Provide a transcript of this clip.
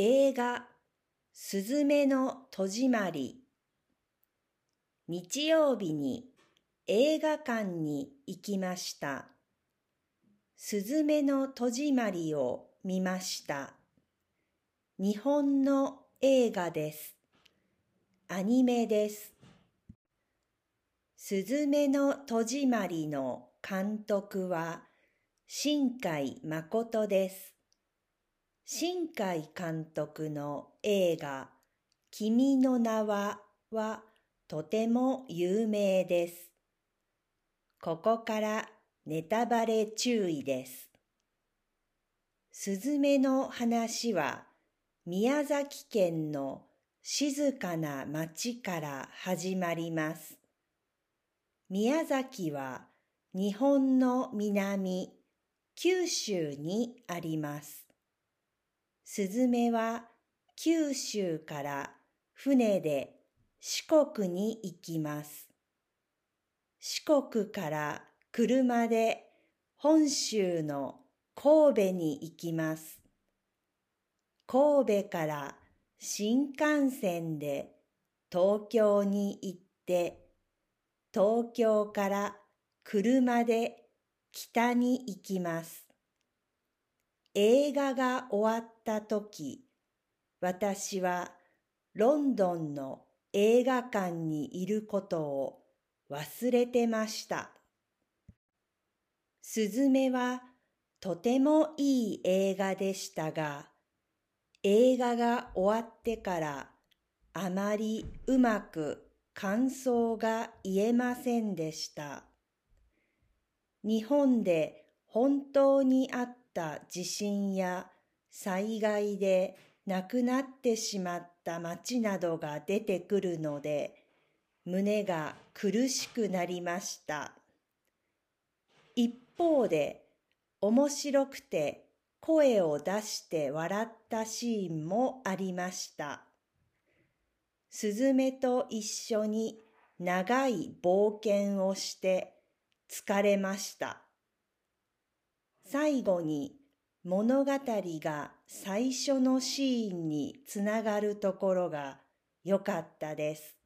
映画すずめの戸締まり日曜日に映画館に行きました。すずめの戸締まりを見ました。日本の映画です。アニメです。すずめの戸締まりの監督は新海誠です。新海監督の映画君の名ははとても有名です。ここからネタバレ注意です。すずめの話は宮崎県の静かな町から始まります。宮崎は日本の南、九州にあります。スズメは九州から船で四国に行きます。四国から車で本州の神戸に行きます。神戸から新幹線で東京に行って、東京から車で北に行きます。映画が終わった時、私はロンドンの映画館にいることを忘れてました。すずめはとてもいい映画でしたが、映画が終わってからあまりうまく感想が言えませんでした。日本で本当にあった地震や災害で亡くなってしまった町などが出てくるので、胸が苦しくなりました。一方で、面白くて声を出して笑ったシーンもありました。スズメと一緒に長い冒険をして疲れました。最後に物語が最初のシーンにつながるところが良かったです。